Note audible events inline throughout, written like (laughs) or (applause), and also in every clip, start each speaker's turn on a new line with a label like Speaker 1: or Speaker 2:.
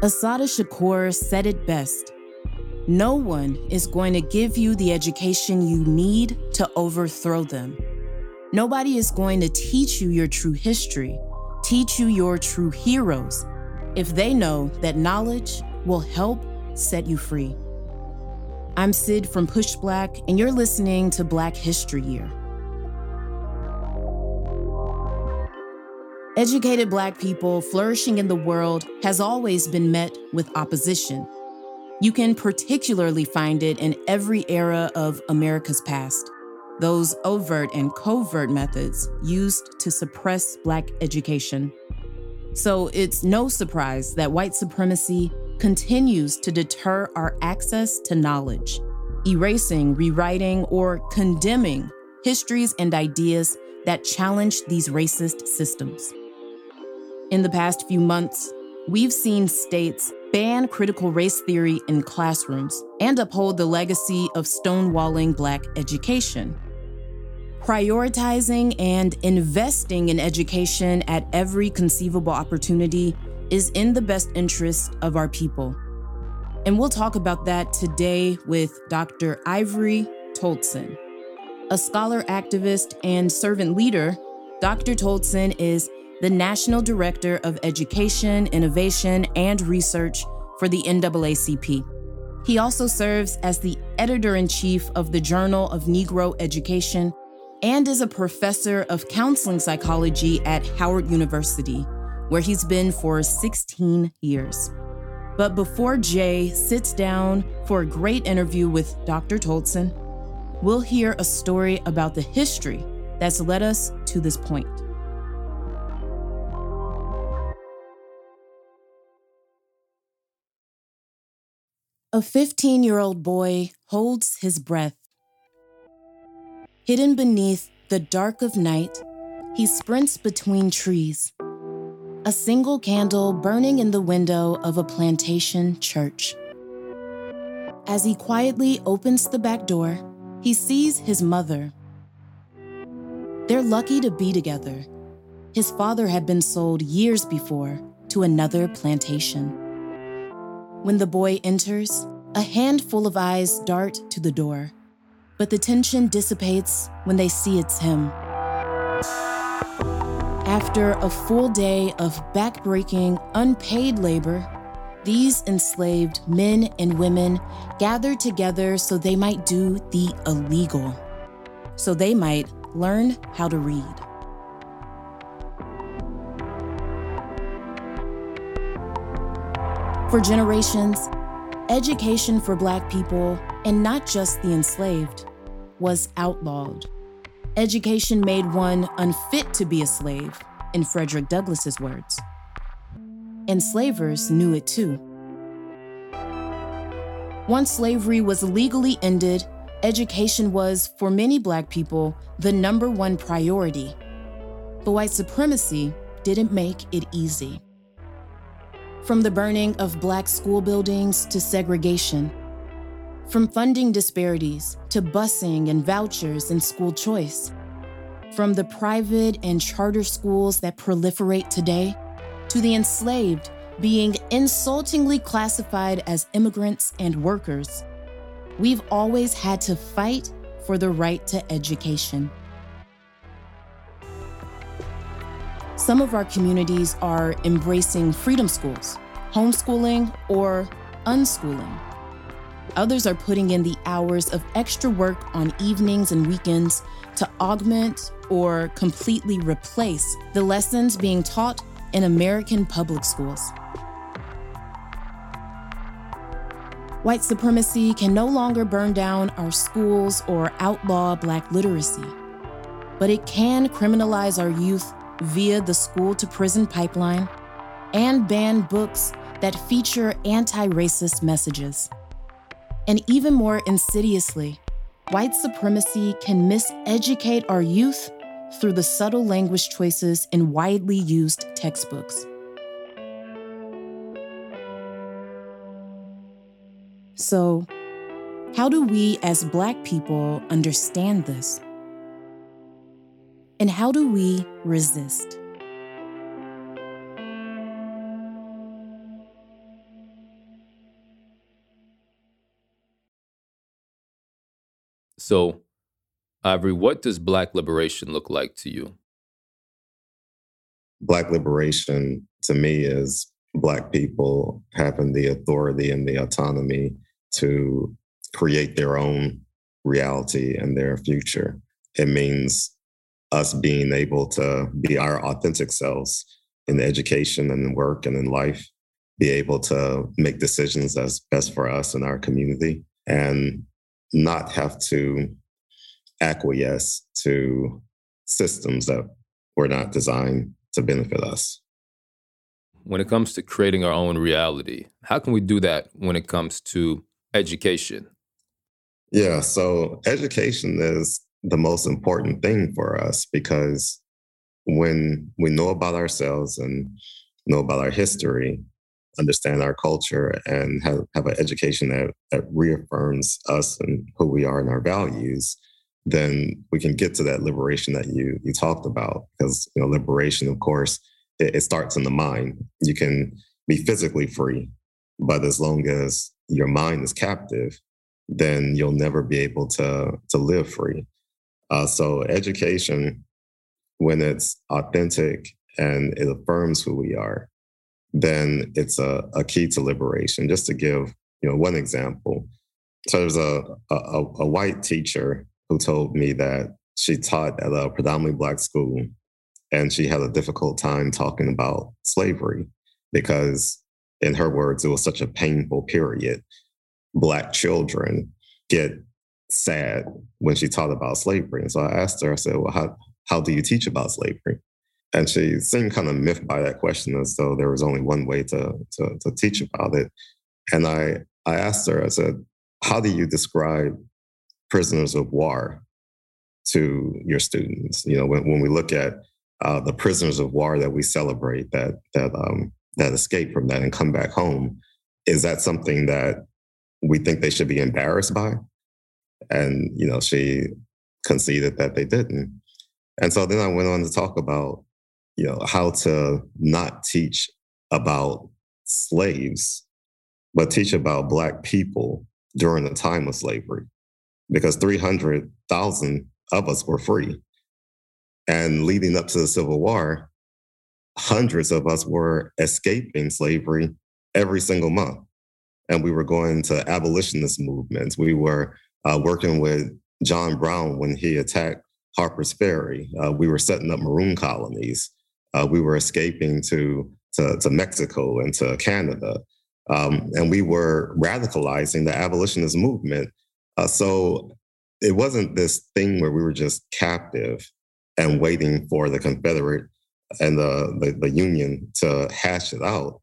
Speaker 1: Assata Shakur said it best No one is going to give you the education you need to overthrow them. Nobody is going to teach you your true history, teach you your true heroes, if they know that knowledge will help set you free. I'm Sid from PushBlack, and you're listening to Black History Year. Educated Black people flourishing in the world has always been met with opposition. You can particularly find it in every era of America's past. Those overt and covert methods used to suppress Black education. So it's no surprise that white supremacy continues to deter our access to knowledge, erasing, rewriting, or condemning histories and ideas that challenge these racist systems. In the past few months, we've seen states ban critical race theory in classrooms and uphold the legacy of stonewalling Black education. Prioritizing and investing in education at every conceivable opportunity is in the best interest of our people. And we'll talk about that today with Dr. Ivory Toldson. A scholar activist and servant leader, Dr. Toldson is the National Director of Education, Innovation, and Research for the NAACP. He also serves as the editor in chief of the Journal of Negro Education and is a professor of counseling psychology at Howard University, where he's been for 16 years. But before Jay sits down for a great interview with Dr. Toldson, we'll hear a story about the history that's led us to this point. A 15 year old boy holds his breath. Hidden beneath the dark of night, he sprints between trees. A single candle burning in the window of a plantation church. As he quietly opens the back door, he sees his mother. They're lucky to be together. His father had been sold years before to another plantation. When the boy enters, a handful of eyes dart to the door, but the tension dissipates when they see it's him. After a full day of backbreaking, unpaid labor, these enslaved men and women gathered together so they might do the illegal, so they might learn how to read. For generations, education for Black people, and not just the enslaved, was outlawed. Education made one unfit to be a slave, in Frederick Douglass's words. Enslavers knew it too. Once slavery was legally ended, education was, for many Black people, the number one priority. But white supremacy didn't make it easy. From the burning of Black school buildings to segregation, from funding disparities to busing and vouchers and school choice, from the private and charter schools that proliferate today to the enslaved being insultingly classified as immigrants and workers, we've always had to fight for the right to education. Some of our communities are embracing freedom schools, homeschooling, or unschooling. Others are putting in the hours of extra work on evenings and weekends to augment or completely replace the lessons being taught in American public schools. White supremacy can no longer burn down our schools or outlaw Black literacy, but it can criminalize our youth via the school to prison pipeline and ban books that feature anti racist messages. And even more insidiously, white supremacy can miseducate our youth through the subtle language choices in widely used textbooks. So, how do we as Black people understand this? And how do we resist?
Speaker 2: So, Ivory, what does Black liberation look like to you?
Speaker 3: Black liberation to me is Black people having the authority and the autonomy to create their own reality and their future. It means us being able to be our authentic selves in education and in work and in life, be able to make decisions that's best for us and our community, and not have to acquiesce to systems that were not designed to benefit us.
Speaker 2: When it comes to creating our own reality, how can we do that when it comes to education?
Speaker 3: Yeah, so education is the most important thing for us because when we know about ourselves and know about our history, understand our culture, and have, have an education that, that reaffirms us and who we are and our values, then we can get to that liberation that you you talked about. Because you know, liberation, of course, it, it starts in the mind. You can be physically free, but as long as your mind is captive, then you'll never be able to to live free. Uh, so education, when it's authentic and it affirms who we are, then it's a, a key to liberation. Just to give you know one example, so there's a, a, a white teacher who told me that she taught at a predominantly black school, and she had a difficult time talking about slavery because, in her words, it was such a painful period. Black children get sad when she taught about slavery. And so I asked her, I said, Well, how, how do you teach about slavery? And she seemed kind of miffed by that question as though there was only one way to, to, to teach about it. And I, I asked her, I said, How do you describe prisoners of war to your students? You know, when, when we look at uh, the prisoners of war that we celebrate that, that, um, that escape from that and come back home, is that something that we think they should be embarrassed by? And, you know, she conceded that they didn't. And so then I went on to talk about, you know, how to not teach about slaves, but teach about Black people during the time of slavery, because 300,000 of us were free. And leading up to the Civil War, hundreds of us were escaping slavery every single month. And we were going to abolitionist movements. We were uh, working with John Brown when he attacked Harper's Ferry. Uh, we were setting up maroon colonies. Uh, we were escaping to, to, to, Mexico and to Canada. Um, and we were radicalizing the abolitionist movement. Uh, so it wasn't this thing where we were just captive and waiting for the Confederate and the, the, the Union to hash it out.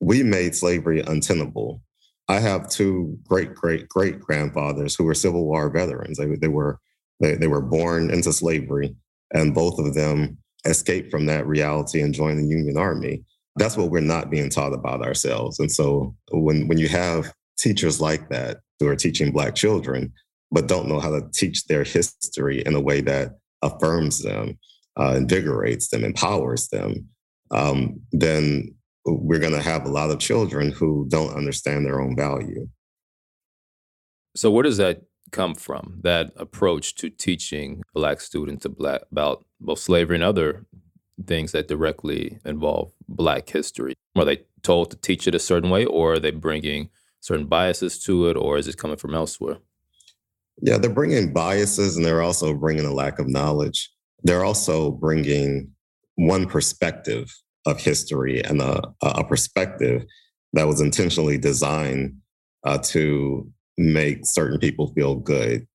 Speaker 3: We made slavery untenable. I have two great great great grandfathers who were Civil War veterans. They, they were they, they were born into slavery, and both of them escaped from that reality and joined the Union Army. That's what we're not being taught about ourselves. And so when when you have teachers like that who are teaching Black children, but don't know how to teach their history in a way that affirms them, uh, invigorates them, empowers them, um, then we're going to have a lot of children who don't understand their own value.
Speaker 2: So, where does that come from? That approach to teaching Black students about both slavery and other things that directly involve Black history? Are they told to teach it a certain way, or are they bringing certain biases to it, or is it coming from elsewhere?
Speaker 3: Yeah, they're bringing biases and they're also bringing a lack of knowledge. They're also bringing one perspective of history and a, a perspective that was intentionally designed uh, to make certain people feel good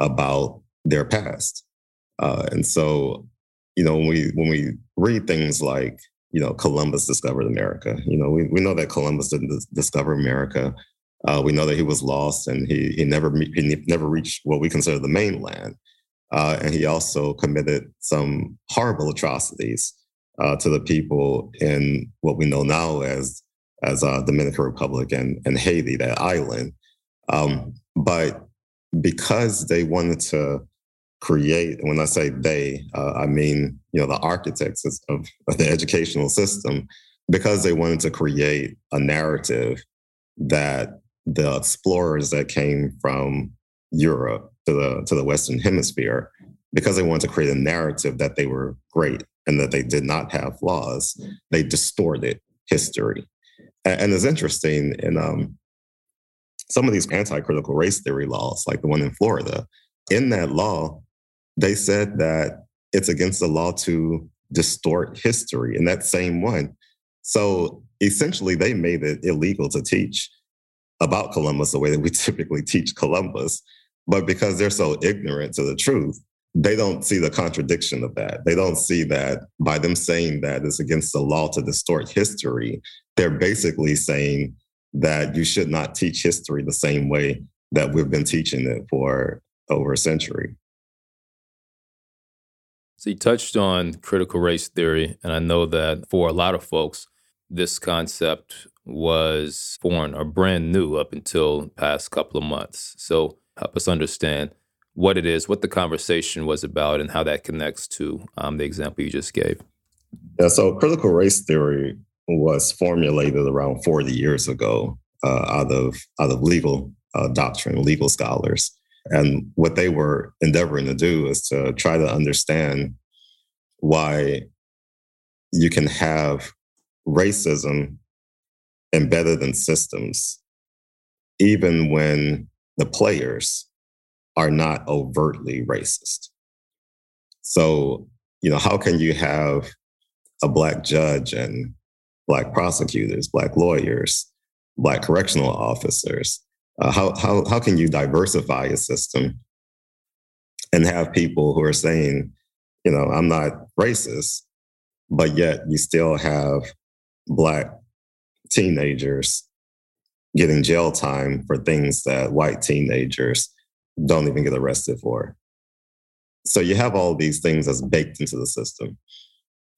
Speaker 3: about their past. Uh, and so, you know, when we when we read things like, you know, Columbus discovered America, you know, we, we know that Columbus didn't dis- discover America. Uh, we know that he was lost and he he never he never reached what we consider the mainland. Uh, and he also committed some horrible atrocities uh, to the people in what we know now as as uh, Dominican Republic and, and Haiti, that island. Um, but because they wanted to create, when I say they, uh, I mean you know the architects of, of the educational system, because they wanted to create a narrative that the explorers that came from Europe to the to the Western Hemisphere because they wanted to create a narrative that they were great and that they did not have laws, They distorted history, and, and it's interesting in um, some of these anti-critical race theory laws, like the one in Florida. In that law, they said that it's against the law to distort history in that same one. So essentially, they made it illegal to teach about Columbus the way that we (laughs) typically teach Columbus. But because they're so ignorant to the truth, they don't see the contradiction of that. They don't see that by them saying that it's against the law to distort history, they're basically saying that you should not teach history the same way that we've been teaching it for over a century.
Speaker 2: So you touched on critical race theory, and I know that for a lot of folks, this concept was foreign or brand new up until past couple of months. So help us understand what it is, what the conversation was about, and how that connects to um, the example you just gave.
Speaker 3: Yeah, so critical race theory was formulated around 40 years ago uh, out of out of legal uh, doctrine, legal scholars. And what they were endeavoring to do is to try to understand why you can have racism embedded in systems, even when the players are not overtly racist. So, you know, how can you have a Black judge and Black prosecutors, Black lawyers, Black correctional officers uh, how, how, how can you diversify a system and have people who are saying, you know, I'm not racist, but yet you still have Black teenagers getting jail time for things that white teenagers don't even get arrested for. So you have all these things that's baked into the system.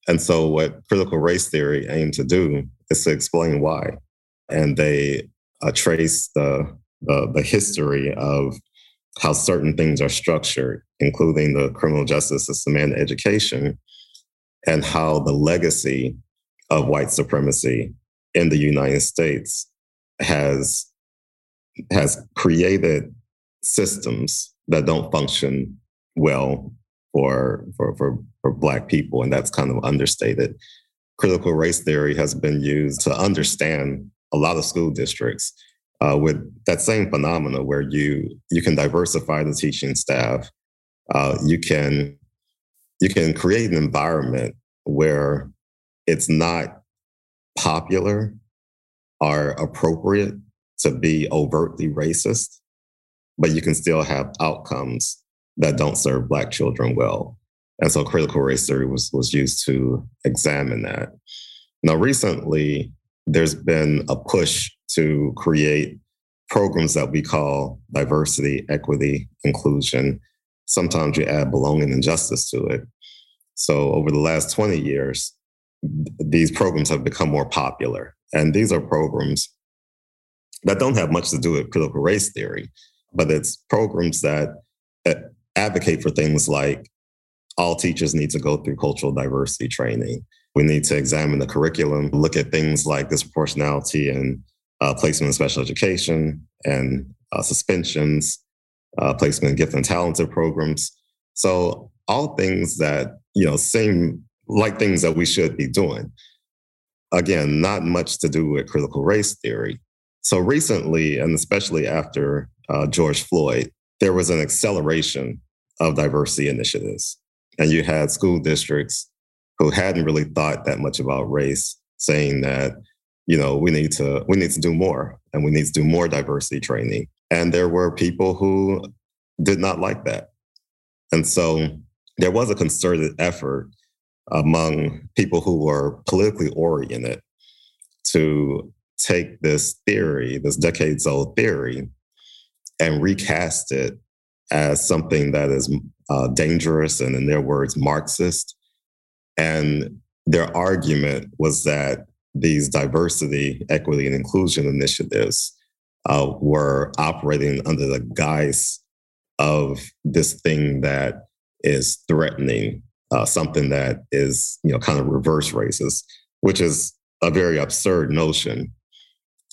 Speaker 3: And so what critical race theory aimed to do is to explain why. And they uh, trace the the, the history of how certain things are structured, including the criminal justice system and education, and how the legacy of white supremacy in the United States has has created systems that don't function well for, for, for, for Black people, and that's kind of understated. Critical race theory has been used to understand a lot of school districts uh, with that same phenomena where you you can diversify the teaching staff, uh, you can you can create an environment where it's not popular or appropriate to be overtly racist, but you can still have outcomes that don't serve Black children well. And so critical race theory was, was used to examine that. Now, recently, there's been a push to create programs that we call diversity, equity, inclusion. Sometimes you add belonging and justice to it. So over the last 20 years, these programs have become more popular. And these are programs that don't have much to do with critical race theory, but it's programs that advocate for things like all teachers need to go through cultural diversity training. We need to examine the curriculum, look at things like disproportionality and uh, placement in special education and uh, suspensions, uh, placement in gifted and talented programs. So all things that you know seem like things that we should be doing. Again, not much to do with critical race theory. So recently, and especially after uh, George Floyd, there was an acceleration of diversity initiatives, and you had school districts who hadn't really thought that much about race saying that you know we need to we need to do more and we need to do more diversity training. And there were people who did not like that. And so there was a concerted effort among people who were politically oriented to take this theory this decades old theory and recast it as something that is uh, dangerous and in their words marxist and their argument was that these diversity, equity, and inclusion initiatives uh, were operating under the guise of this thing that is threatening uh, something that is, you know, kind of reverse racist, which is a very absurd notion.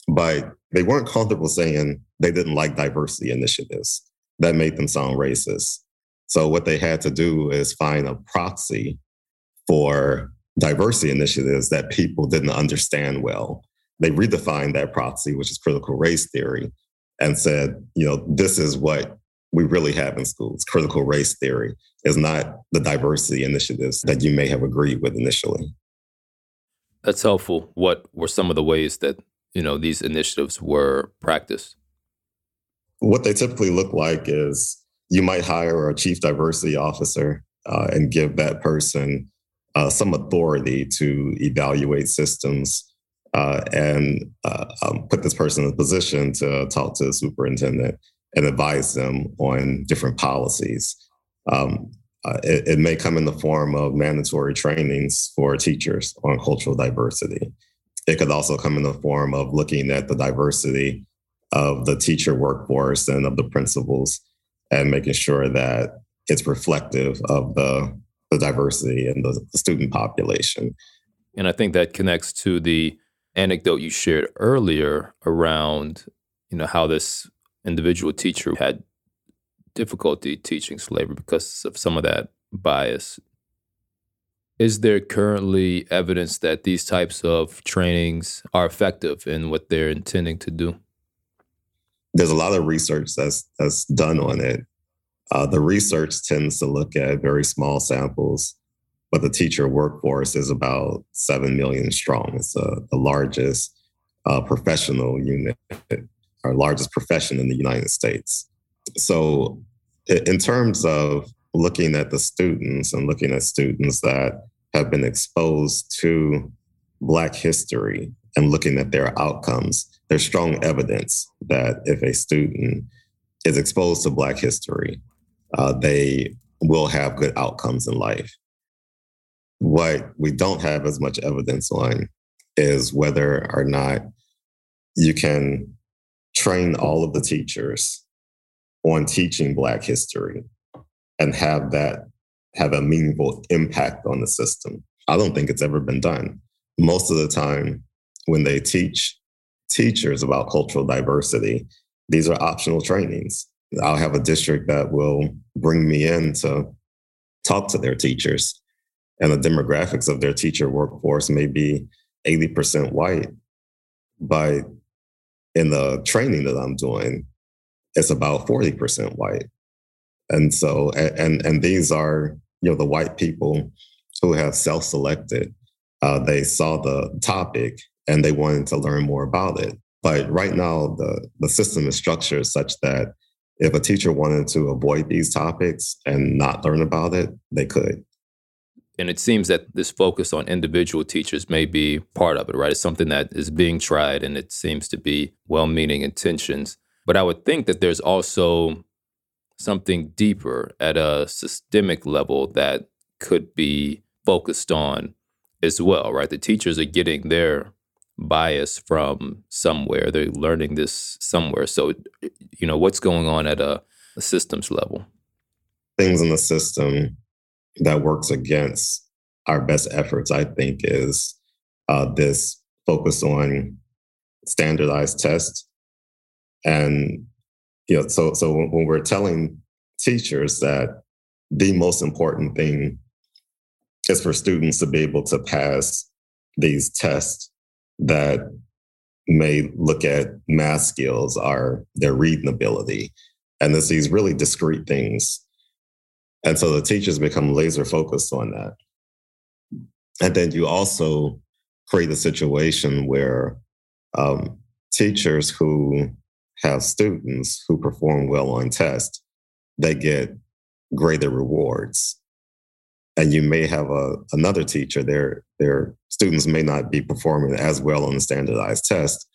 Speaker 3: But they weren't comfortable saying they didn't like diversity initiatives. that made them sound racist. So what they had to do is find a proxy for diversity initiatives that people didn't understand well. They redefined that proxy, which is critical race theory, and said, you know, this is what we really have in schools. Critical race theory is not the diversity initiatives that you may have agreed with initially.
Speaker 2: That's helpful. What were some of the ways that, you know, these initiatives were practiced?
Speaker 3: What they typically look like is you might hire a chief diversity officer uh, and give that person uh, some authority to evaluate systems uh, and uh, um, put this person in a position to talk to the superintendent and advise them on different policies. Um, uh, it, it, may come in the form of mandatory trainings for teachers on cultural diversity. It could also come in the form of looking at the diversity of the teacher workforce and of the principals and making sure that it's reflective of the, the diversity in the, the student population.
Speaker 2: And I think that connects to the anecdote you shared earlier around, you know, how this individual teacher had difficulty teaching slavery because of some of that bias. Is there currently evidence that these types of trainings are effective in what they're intending to do?
Speaker 3: There's a lot of research that's that's done on it. Uh, the research tends to look at very small samples, but the teacher workforce is about seven million strong. It's uh, the largest uh, professional unit, our largest profession in the United States. So, in terms of looking at the students and looking at students that have been exposed to Black history and looking at their outcomes, there's strong evidence that if a student is exposed to Black history, uh, they will have good outcomes in life. What we don't have as much evidence on is whether or not you can train all of the teachers on teaching Black history and have that have a meaningful impact on the system. I don't think it's ever been done. Most of the time, when they teach teachers about cultural diversity, these are optional trainings. I'll have a district that will bring me in to talk to their teachers, and the demographics of their teacher workforce may be 80% white. But in the training that I'm doing, it's about 40% white. And so, and and these are you know the white people who have self-selected. Uh, they saw the topic and they wanted to learn more about it. But right now, the the system is structured such that if a teacher wanted to avoid these topics and not learn about it, they could.
Speaker 2: And it seems that this focus on individual teachers may be part of it, right? It's something that is being tried and it seems to be well meaning intentions. But I would think that there's also something deeper at a systemic level that could be focused on as well, right? The teachers are getting their bias from somewhere. They're learning this somewhere. So, you know, what's going on at a, a systems level?
Speaker 3: Things in the system that works against our best efforts, I think, is uh, this focus on standardized tests and you know, so so when we're telling teachers that the most important thing is for students to be able to pass these tests that may look at math skills or their reading ability. And there's these really discrete things. And so the teachers become laser focused on that. And then you also create a situation where um, teachers who have students who perform well on tests, they get greater rewards. And you may have a, another teacher, their, their students may not be performing as well on the standardized test,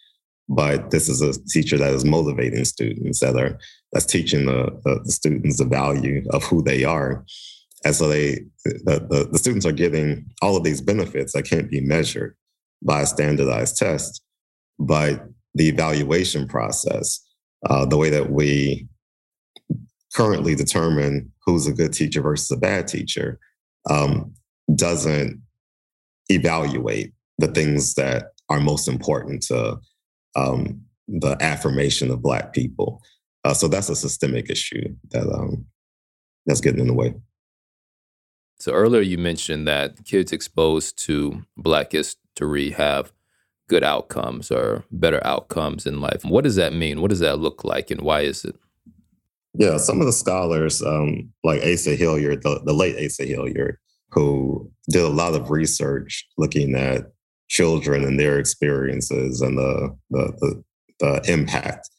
Speaker 3: but this is a teacher that is motivating students that are that's teaching the, the, the students the value of who they are. And so they the, the, the students are getting all of these benefits that can't be measured by a standardized test. But the evaluation process, uh, the way that we currently determine who's a good teacher versus a bad teacher, um, doesn't evaluate the things that are most important to um, the affirmation of Black people. Uh, so that's a systemic issue that um, that's getting in the way.
Speaker 2: So earlier you mentioned that kids exposed to Black history have good outcomes or better outcomes in life. What does that mean? What does that look like, and why is it?
Speaker 3: Yeah, some of the scholars, um, like Asa Hilliard, the, the late Asa Hilliard, who did a lot of research looking at children and their experiences and the the, the, the impact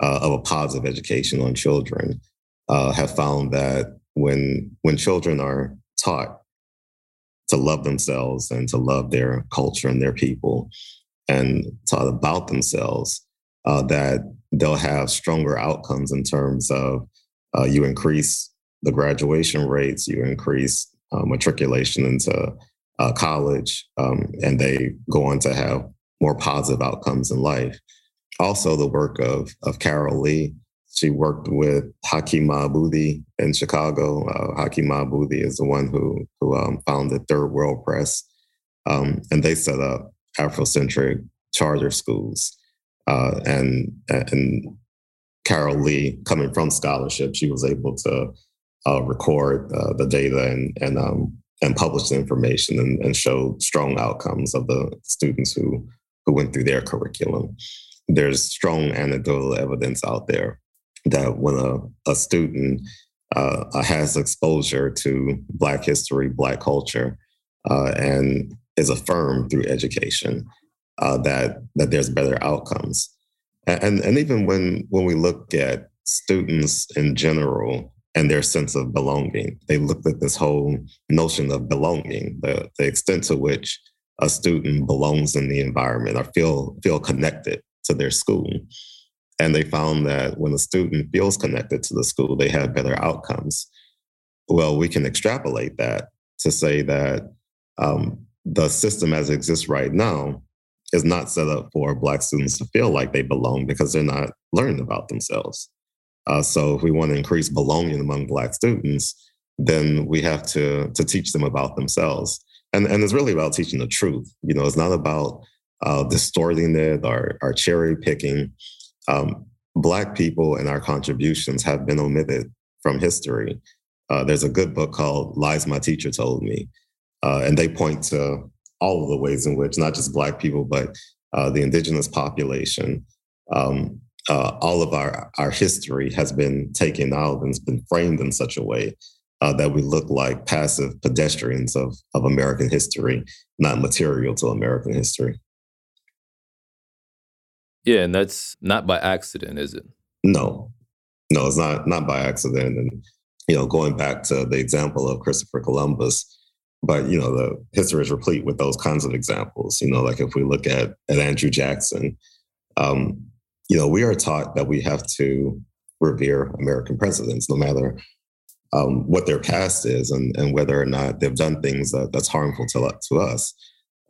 Speaker 3: uh, of a positive education on children, uh, have found that when when children are taught to love themselves and to love their culture and their people, and taught about themselves, uh, that they'll have stronger outcomes in terms of uh, you increase the graduation rates, you increase uh, matriculation into uh, college, um, and they go on to have more positive outcomes in life. Also, the work of, of Carol Lee. She worked with Haki Madhubuti in Chicago. Uh, Madhubuti is the one who, who um, founded Third World Press. Um, and they set up Afrocentric charter schools. Uh, and, and Carol Lee, coming from scholarship, she was able to uh, record uh, the data and, and, um, and publish the information and, and show strong outcomes of the students who, who went through their curriculum. There's strong anecdotal evidence out there that when a, a student uh, has exposure to Black history, Black culture, uh, and is affirmed through education, uh, that that there's better outcomes. And and even when when we look at students in general and their sense of belonging, they looked at this whole notion of belonging, the the extent to which a student belongs in the environment or feel feel connected to their school. And they found that when a student feels connected to the school, they have better outcomes. Well, we can extrapolate that to say that um, the system as it exists right now is not set up for Black students to feel like they belong because they're not learning about themselves. Uh, so if we want to increase belonging among Black students, then we have to, to teach them about themselves. And, and it's really about teaching the truth. You know, it's not about uh, distorting it or, or cherry picking. Um, Black people and our contributions have been omitted from history. Uh, there's a good book called Lies My Teacher Told Me, uh, and they point to all of the ways in which not just Black people, but uh, the indigenous population, um, uh, all of our, our history has been taken out and it's been framed in such a way uh, that we look like passive pedestrians of, of American history, not material to American history.
Speaker 2: Yeah, and that's not by accident, is it?
Speaker 3: No, no, it's not not by accident. And you know, going back to the example of Christopher Columbus, but you know the history is replete with those kinds of examples you know like if we look at at andrew jackson um, you know we are taught that we have to revere american presidents no matter um, what their past is and, and whether or not they've done things that, that's harmful to, to us.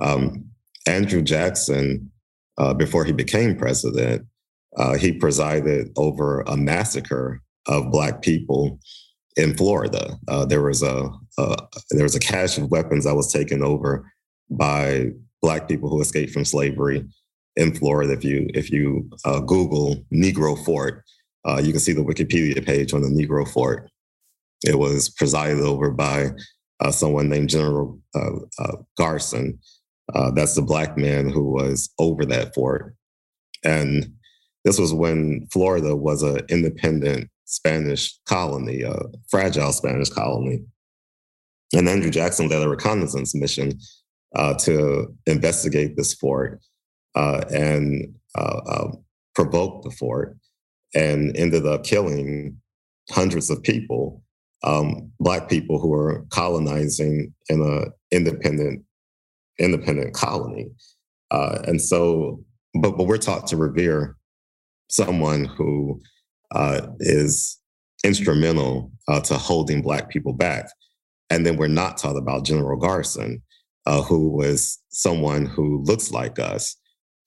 Speaker 3: Um, andrew jackson uh, before he became president uh, he presided over a massacre of black people in Florida. Uh, there was a, there was a cache of weapons that was taken over by black people who escaped from slavery in Florida. If you if you uh, Google Negro Fort, uh, you can see the Wikipedia page on the Negro Fort. It was presided over by uh, someone named General uh, uh, Garson. that's the black man who was over that fort, and this was when Florida was an independent Spanish colony, a fragile Spanish colony. And Andrew Jackson led a reconnaissance mission uh, to investigate this fort uh, and uh, uh, provoke the fort and ended up killing hundreds of people, um, Black people who were colonizing in an independent, independent colony. Uh, and so, but, but we're taught to revere someone who uh, is instrumental uh, to holding Black people back. And then we're not taught about General Garson, uh, who was someone who looks like us,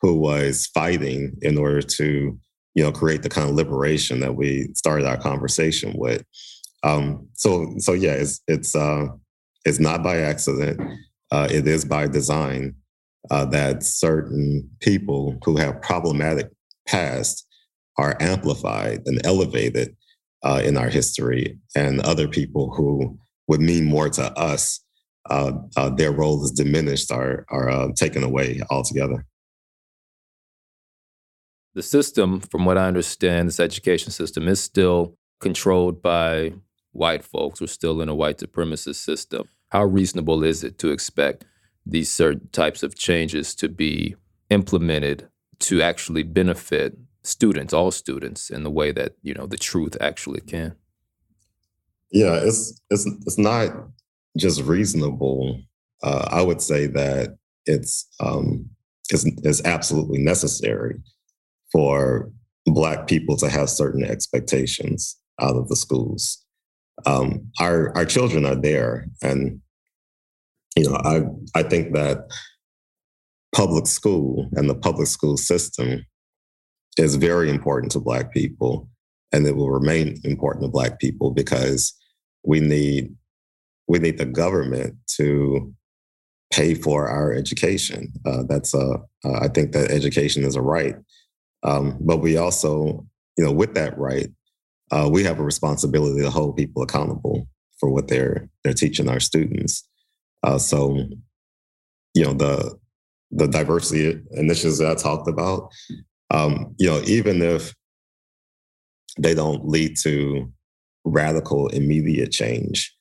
Speaker 3: who was fighting in order to, you know, create the kind of liberation that we started our conversation with. Um, so, so yeah, it's it's uh, it's not by accident. Uh, it is by design uh, that certain people who have problematic past are amplified and elevated uh, in our history, and other people who would mean more to us, uh, uh, their role is diminished or, or uh, taken away altogether.
Speaker 2: The system, from what I understand, this education system is still controlled by white folks. We're still in a white supremacist system. How reasonable is it to expect these certain types of changes to be implemented to actually benefit students, all students, in the way that you know the truth actually can?
Speaker 3: Yeah, it's it's it's not just reasonable. Uh, I would say that it's um, it's, it's absolutely necessary for Black people to have certain expectations out of the schools. Um, our our children are there, and you know, I I think that public school and the public school system is very important to Black people, and it will remain important to Black people because we need we need the government to pay for our education. Uh, that's a uh, I think that education is a right, um, but we also, you know, with that right, uh, we have a responsibility to hold people accountable for what they're they're teaching our students. Uh, so, you know, the the diversity initiatives that I talked about, um, you know, even if they don't lead to radical immediate change,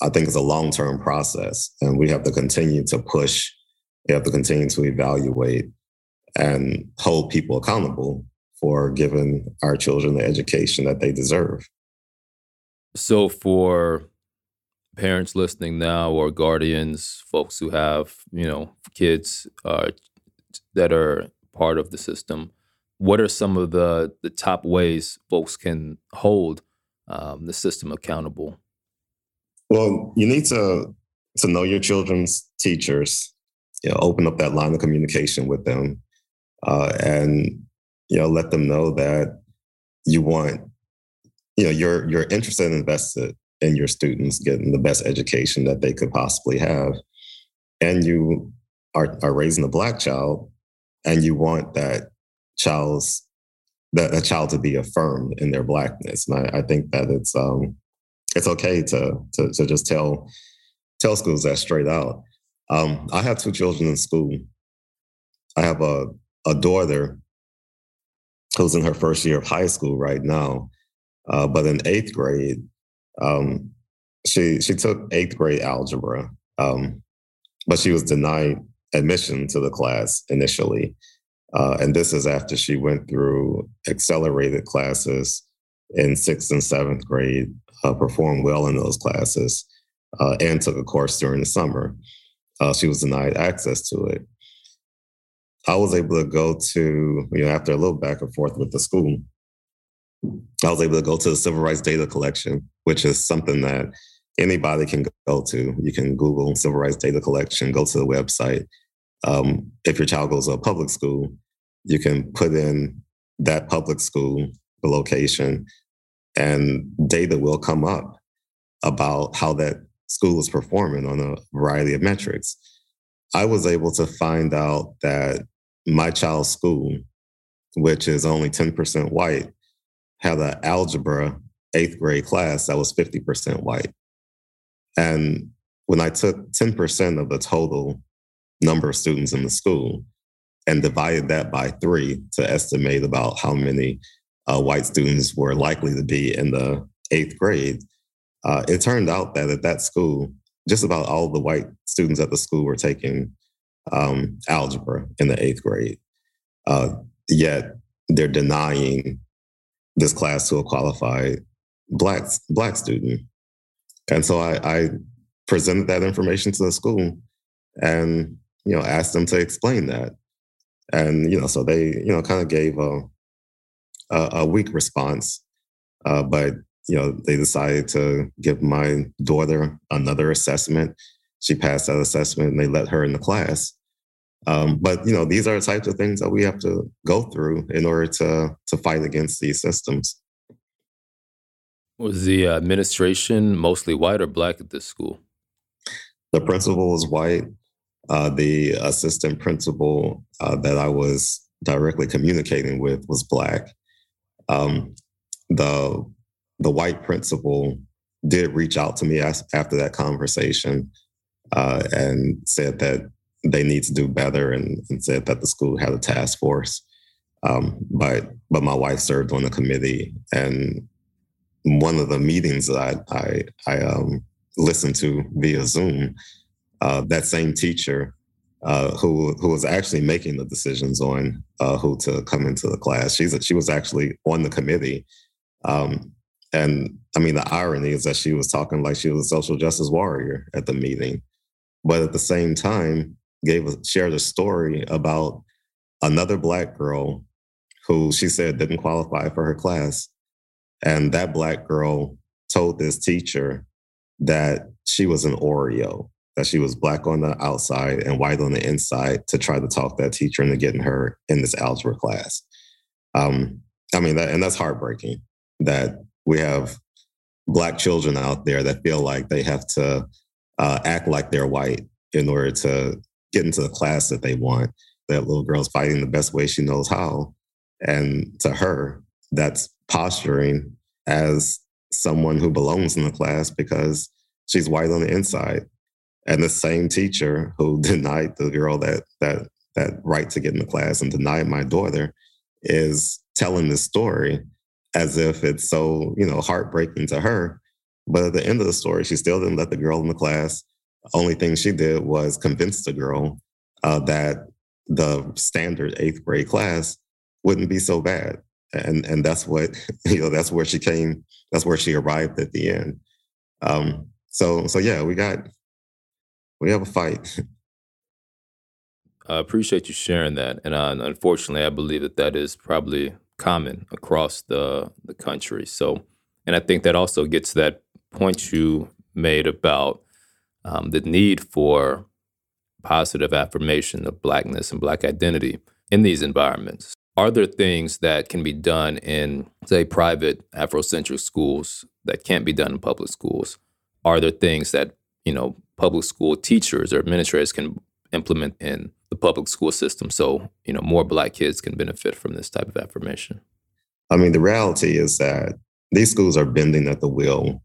Speaker 3: I think it's a long term process, and we have to continue to push. We have to continue to evaluate and hold people accountable for giving our children the education that they deserve.
Speaker 2: So, for parents listening now or guardians, folks who have, you know, kids uh, that are part of the system, what are some of the, the top ways folks can hold um, the system accountable?
Speaker 3: Well, you need to to know your children's teachers. You know, open up that line of communication with them, uh, and you know, let them know that you want, you know, you're you're interested and invested in your students getting the best education that they could possibly have. And you are, are raising a black child and you want that child's that, that child to be affirmed in their blackness. And I, I think that it's um it's okay to, to to just tell tell schools that straight out. Um, I have two children in school. I have a a daughter who's in her first year of high school right now. Uh, but in eighth grade, um, she she took eighth grade algebra, um, but she was denied admission to the class initially. Uh, and this is after she went through accelerated classes in sixth and seventh grade, uh, performed well in those classes, uh, and took a course during the summer. Uh, she was denied access to it. I was able to go to, you know, after a little back and forth with the school, I was able to go to the Civil Rights Data Collection, which is something that anybody can go to. You can Google Civil Rights Data Collection, go to the website. Um, if your child goes to a public school, you can put in that public school, the location, and data will come up about how that school is performing on a variety of metrics. I was able to find out that my child's school, which is only 10% white, had an algebra eighth grade class that was 50% white. And when I took 10% of the total number of students in the school and divided that by three to estimate about how many uh, white students were likely to be in the eighth grade, uh, it turned out that at that school, just about all the white students at the school were taking um, algebra in the eighth grade. Uh, yet they're denying this class to a qualified black black student. And so I, I presented that information to the school and you know asked them to explain that. And you know, so they you know kind of gave a a, a weak response, uh, but you know they decided to give my daughter another assessment. She passed that assessment, and they let her in the class. Um, but you know, these are the types of things that we have to go through in order to to fight against these systems.
Speaker 2: Was the administration mostly white or black at this school?
Speaker 3: The principal was white. Uh, the assistant principal uh, that I was directly communicating with was black. Um, the the white principal did reach out to me as, after that conversation uh, and said that they need to do better and, and said that the school had a task force. Um, but but my wife served on the committee, and one of the meetings that I I, um, listened to via Zoom, uh, that same teacher uh, who who was actually making the decisions on uh, who to come into the class. She's she was actually on the committee, um, and I mean the irony is that she was talking like she was a social justice warrior at the meeting, but at the same time gave a, shared a story about another black girl who she said didn't qualify for her class, and that black girl told this teacher that she was an Oreo that she was black on the outside and white on the inside to try to talk that teacher into getting her in this algebra class. Um, I mean, that, and that's heartbreaking that we have black children out there that feel like they have to uh, act like they're white in order to get into the class that they want. That little girl's fighting the best way she knows how. And to her, that's posturing as someone who belongs in the class because she's white on the inside. And the same teacher who (laughs) denied the girl that that that right to get in the class and denied my daughter is telling this story as if it's so you know heartbreaking to her. But at the end of the story she still didn't let the girl in the class. Only thing she did was convince the girl uh, that the standard eighth grade class wouldn't be so bad and and that's what (laughs) you know that's where she came that's where she arrived at the end um so so yeah we got we have a fight. (laughs)
Speaker 2: I appreciate you sharing that, and uh, unfortunately, I believe that that is probably common across the the country. So, and I think that also gets to that point you made about um, the need for positive affirmation of blackness and black identity in these environments. Are there things that can be done in, say, private Afrocentric schools that can't be done in public schools? Are there things that you know public school teachers or administrators can implement in the public school system so you know more black kids can benefit from this type of affirmation
Speaker 3: i mean the reality is that these schools are bending at the will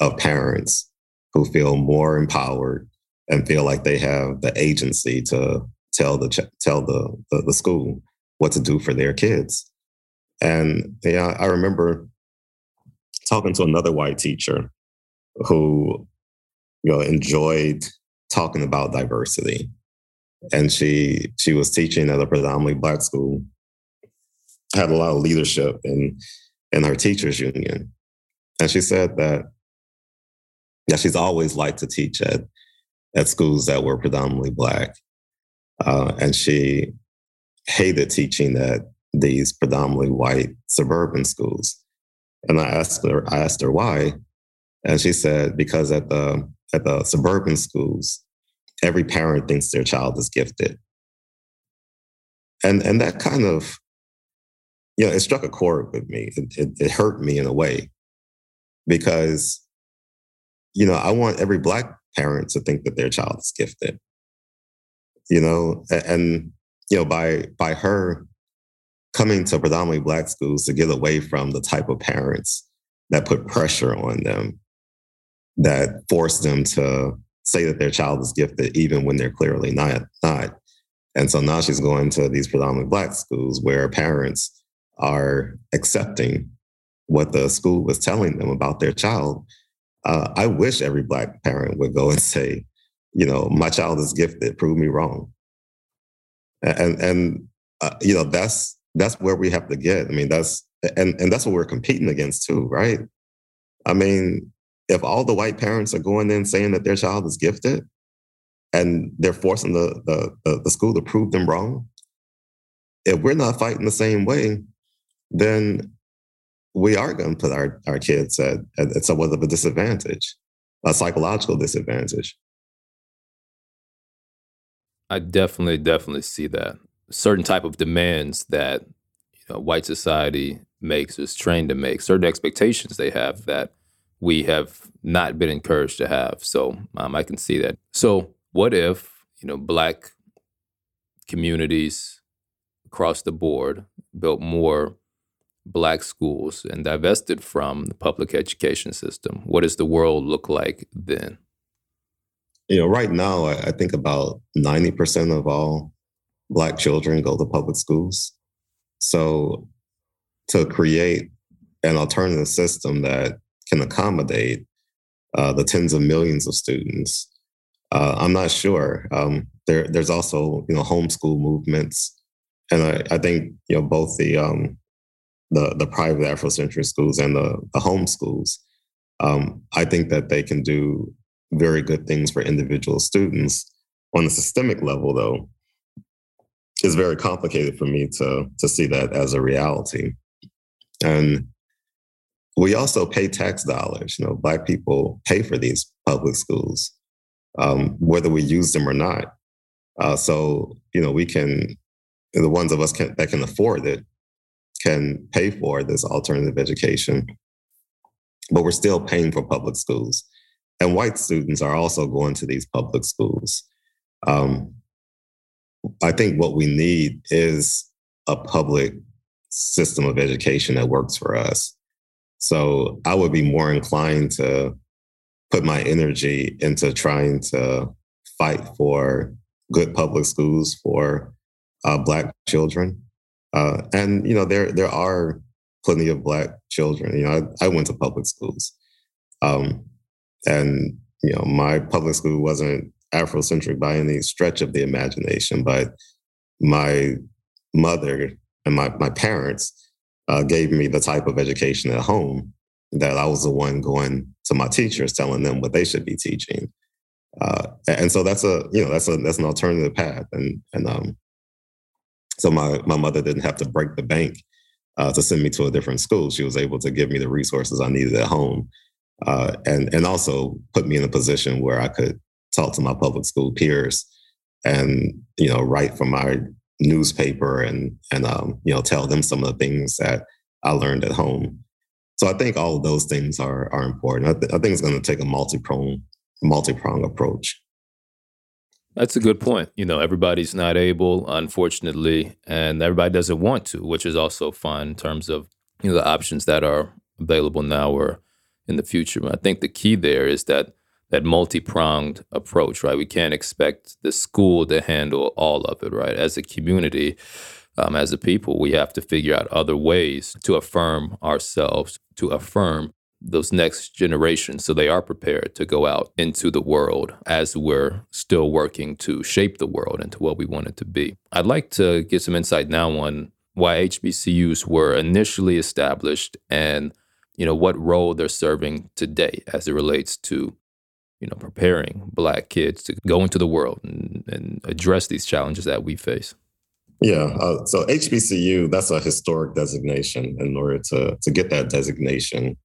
Speaker 3: of parents who feel more empowered and feel like they have the agency to tell the tell the, the, the school what to do for their kids and yeah i remember talking to another white teacher who you know, enjoyed talking about diversity. And she she was teaching at a predominantly black school, had a lot of leadership in in her teachers union. And she said that yeah, she's always liked to teach at at schools that were predominantly black. Uh, and she hated teaching at these predominantly white suburban schools. And I asked her, I asked her why. And she said, because at the at the suburban schools, every parent thinks their child is gifted. And, and that kind of, you know, it struck a chord with me. It, it, it hurt me in a way because, you know, I want every Black parent to think that their child is gifted. You know, and, you know, by by her coming to predominantly black schools to get away from the type of parents that put pressure on them that force them to say that their child is gifted even when they're clearly not not. And so now she's going to these predominantly black schools where parents are accepting what the school was telling them about their child. Uh, I wish every black parent would go and say, you know, my child is gifted, prove me wrong. And and uh, you know that's that's where we have to get. I mean, that's and and that's what we're competing against too, right? I mean, if all the white parents are going in saying that their child is gifted and they're forcing the, the, the, the school to prove them wrong, if we're not fighting the same way, then we are going to put our, our kids at, at, at somewhat of a disadvantage, a psychological disadvantage.
Speaker 2: I definitely, definitely see that. Certain type of demands that you know, white society makes is trained to make, certain expectations they have that we have not been encouraged to have. So um, I can see that. So what if you know black communities across the board built more black schools and divested from the public education system, what does the world look like then?
Speaker 3: You know, right now, I, think about 90% of all black children go to public schools. So to create an alternative system that can accommodate uh, the tens of millions of students, uh, I'm not sure. Um, there, there's also, you know, homeschool movements and I, I think you know both the um, the the private Afrocentric schools and the the home schools, um, I think that they can do very good things for individual students. On the systemic level, though, it's very complicated for me to to see that as a reality. And we also pay tax dollars. You know, Black people pay for these public schools, um, whether we use them or not. Uh, so you know, we can the ones of us can, that can afford it can pay for this alternative education. But we're still paying for public schools. And white students are also going to these public schools. Um, I think what we need is a public system of education that works for us. So I would be more inclined to put my energy into trying to fight for good public schools for uh, black children, uh, and you know there there are plenty of black children. You know, I, I went to public schools, um, and you know my public school wasn't Afrocentric by any stretch of the imagination, but my mother and my my parents uh, gave me the type of education at home that I was the one going to my teachers telling them what they should be teaching. Uh, and so that's a you know that's a that's an alternative path and and um so my, my mother didn't have to break the bank uh, to send me to a different school. She was able to give me the resources I needed at home, uh, and and also put me in a position where I could talk to my public school peers, and you know write for my newspaper and and um, you know tell them some of the things that I learned at home. So I think all of those things are are important. I, th- I think it's going to take a multi prong multi prong approach.
Speaker 2: That's a good point. You know, everybody's not able, unfortunately, and everybody doesn't want to, which is also fine in terms of you know the options that are available now or in the future. But I think the key there is that that multi-pronged approach, right? We can't expect the school to handle all of it, right? As a community, um, as a people, we have to figure out other ways to affirm ourselves, to affirm those next generations so they are prepared to go out into the world as we're still working to shape the world into what we want it to be. I'd like to get some insight now on why HBCUs were initially established and you know what role they're serving today as it relates to you know preparing black kids to go into the world and, and address these challenges that we face.
Speaker 3: Yeah, uh, so HBCU that's a historic designation. In order to to get that designation,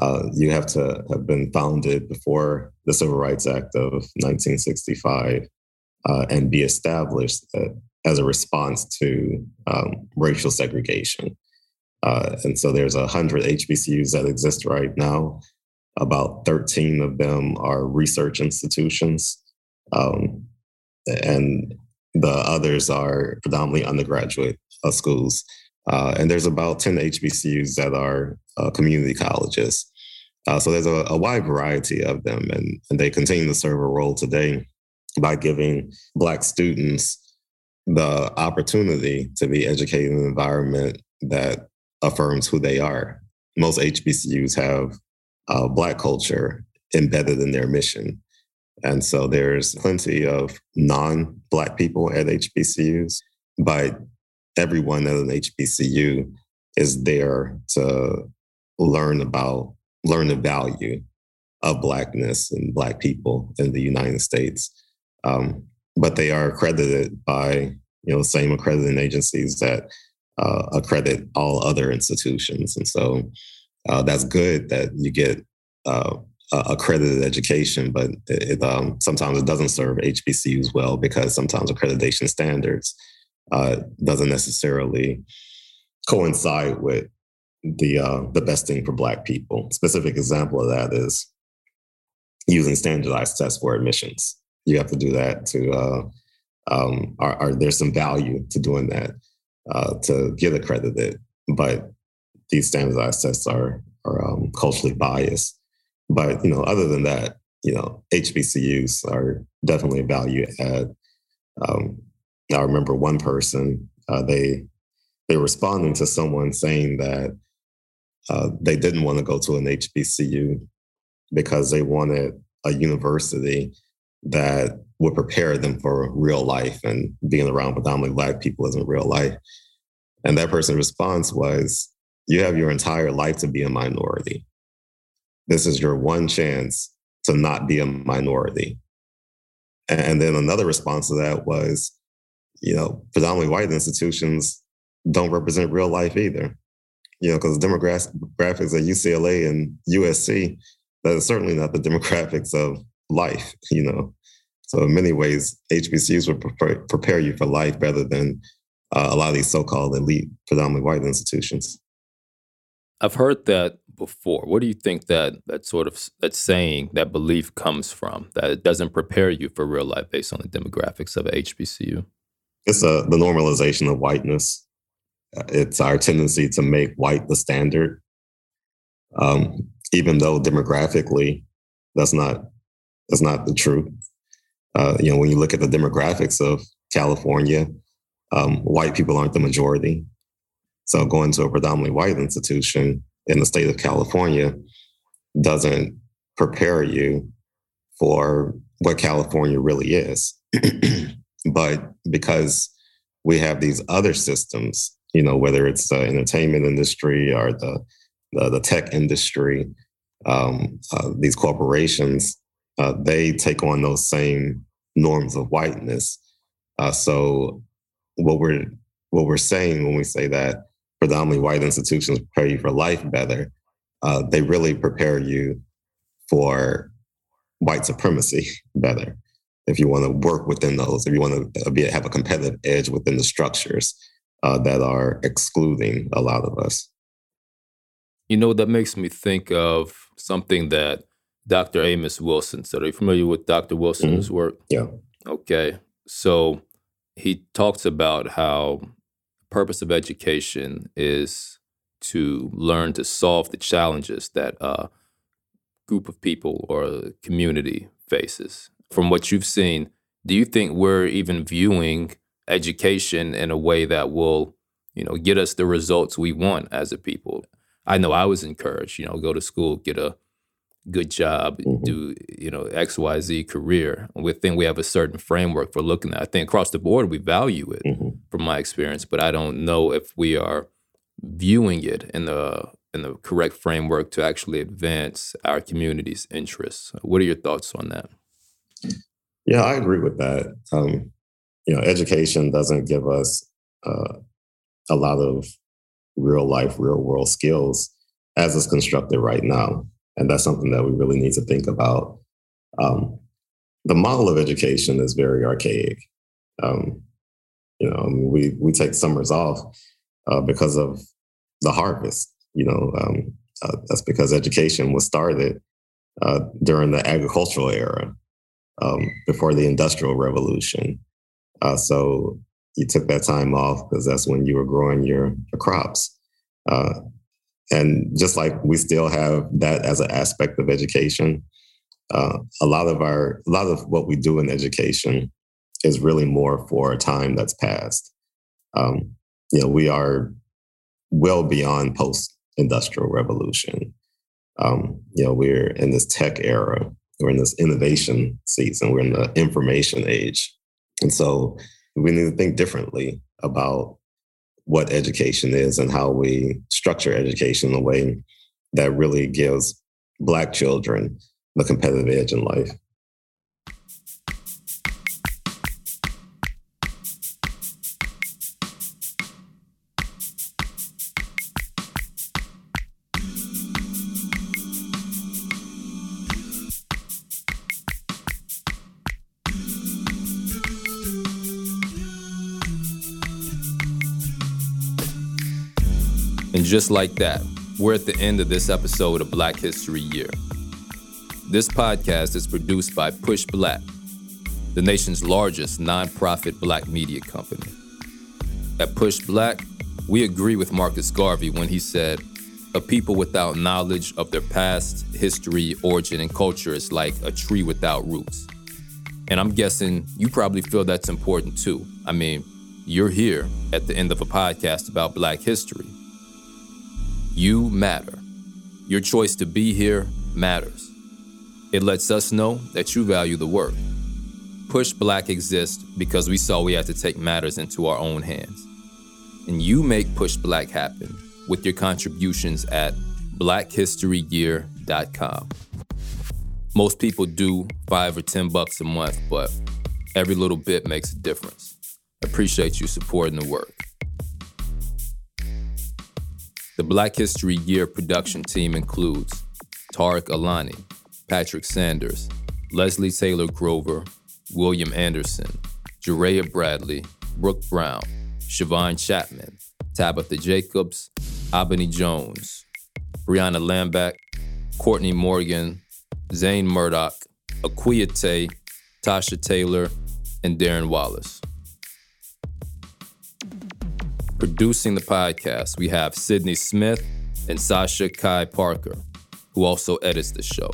Speaker 3: uh, you have to have been founded before the Civil Rights Act of 1965 uh, and be established uh, as a response to um, racial segregation. Uh, and so there's a hundred HBCUs that exist right now. About 13 of them are research institutions, um, and the others are predominantly undergraduate uh, schools. Uh, and there's about 10 HBCUs that are uh, community colleges. Uh, so there's a, a, wide variety of them, and, and they continue to serve a role today by giving Black students the opportunity to be educated in an environment that affirms who they are. Most HBCUs have uh, Black culture embedded in their mission. And so there's plenty of non Black people at HBCUs, but everyone at an HBCU is there to learn about, learn the value of Blackness and Black people in the United States. Um, but they are accredited by you know the same accrediting agencies that uh, accredit all other institutions, and so uh, that's good that you get uh, accredited education. But it, um, sometimes it doesn't serve HBCUs well because sometimes accreditation standards uh, doesn't necessarily coincide with the uh, the best thing for Black people. Specific example of that is using standardized tests for admissions. You have to do that to. Uh, um, are, are there's some value to doing that uh, to get accredited, but these standardized tests are are um, culturally biased. But you know, other than that, you know, HBCUs are definitely a value add. Um, I remember one person uh, they they responding to someone saying that uh, they didn't want to go to an HBCU because they wanted a university that would prepare them for real life and being around predominantly black people isn't real life. And that person's response was, you have your entire life to be a minority. This is your one chance to not be a minority. And then another response to that was, you know, predominantly white institutions don't represent real life either. You know, because demographics at UCLA and USC, that is certainly not the (laughs) demographics of life, you know. So in many ways, HBCUs would prepare, prepare you for life rather than uh, a lot of these so-called elite, predominantly white institutions.
Speaker 2: I've heard that before. What do you think that that sort of that saying, that belief comes from? That it doesn't prepare you for real life based on the demographics of HBCU.
Speaker 3: It's a, the normalization of whiteness. It's our tendency to make white the standard, um, even though demographically that's not that's not the truth. Uh, you know, when you look at the demographics of California, um, white people aren't the majority. So going to a predominantly white institution in the state of California doesn't prepare you for what California really is. (clears throat) but because we have these other systems, you know, whether it's the entertainment industry or the the, the tech industry, um, uh, these corporations, uh, they take on those same norms of whiteness. Uh, so what we're what we're saying when we say that predominantly white institutions prepare you for life better, uh, they really prepare you for white supremacy (laughs) better. If you want to work within those, if you want to be, have a competitive edge within the structures uh, that are excluding a lot of us.
Speaker 2: You know, that makes me think of something that Dr. Amos Wilson said. Are you familiar with Dr. Wilson's mm-hmm. work?
Speaker 3: Yeah.
Speaker 2: Okay. So he talks about how purpose of education is to learn to solve the challenges that a group of people or a community faces. From what you've seen, do you think we're even viewing education in a way that will, you know, get us the results we want as a people? I know I was encouraged, you know, go to school, get a good job, mm-hmm. do you know X Y Z career. We think we have a certain framework for looking at. I think across the board we value it, mm-hmm. from my experience, but I don't know if we are viewing it in the in the correct framework to actually advance our community's interests. What are your thoughts on that?
Speaker 3: Yeah, I agree with that. Um, you know, education doesn't give us uh, a lot of real life, real world skills as it's constructed right now. And that's something that we really need to think about. Um, the model of education is very archaic. Um, you know, we we take summers off uh, because of the harvest. You know, um, uh, that's because education was started uh, during the agricultural era, um, before the industrial revolution. Uh, so you took that time off because that's when you were growing your, your crops. And just like we still have that as an aspect of education, uh, a lot of our a lot of what we do in education is really more for a time that's passed. Um, you know, we are well beyond post-industrial revolution. Um, you know, we're in this tech era. We're in this innovation season. We're in the information age, and so we need to think differently about what education is and how we structure education in a way that really gives Black children the competitive edge in life.
Speaker 2: Just like that, we're at the end of this episode of Black History Year. This podcast is produced by PushBlack, the nation's largest nonprofit black media company. At PushBlack, we agree with Marcus Garvey when he said, A people without knowledge of their past, history, origin, and culture is like a tree without roots. And I'm guessing you probably feel that's important too. I mean, you're here at the end of a podcast about Black history. You matter. Your choice to be here matters. It lets us know that you value the work. PushBlack exists because we saw we had to take matters into our own hands. And you make PushBlack happen with your contributions at blackhistoryyear.com. Most people do five or 10 bucks a month, but every little bit makes a difference. Appreciate you supporting the work. The Black History Year production team includes Tareq Alani, Patrick Sanders, Leslie Taylor Grover, William Anderson, Jareyah Bradley, Brooke Brown, Shiavon Chapman, Tabitha Jacobs, Abeni Jones, Briona Lamback, Courtney Morgan, Zain Murdock, Tay, Tasha Taylor, and Darren Wallace. Producing the podcast, we have Cydney Smith and Sasha Kai Parker, who also edits the show.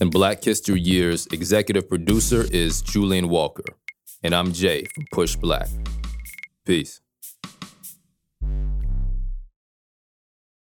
Speaker 2: And Black History Year's executive producer is Julian Walker. And I'm Jay from PushBlack. Peace.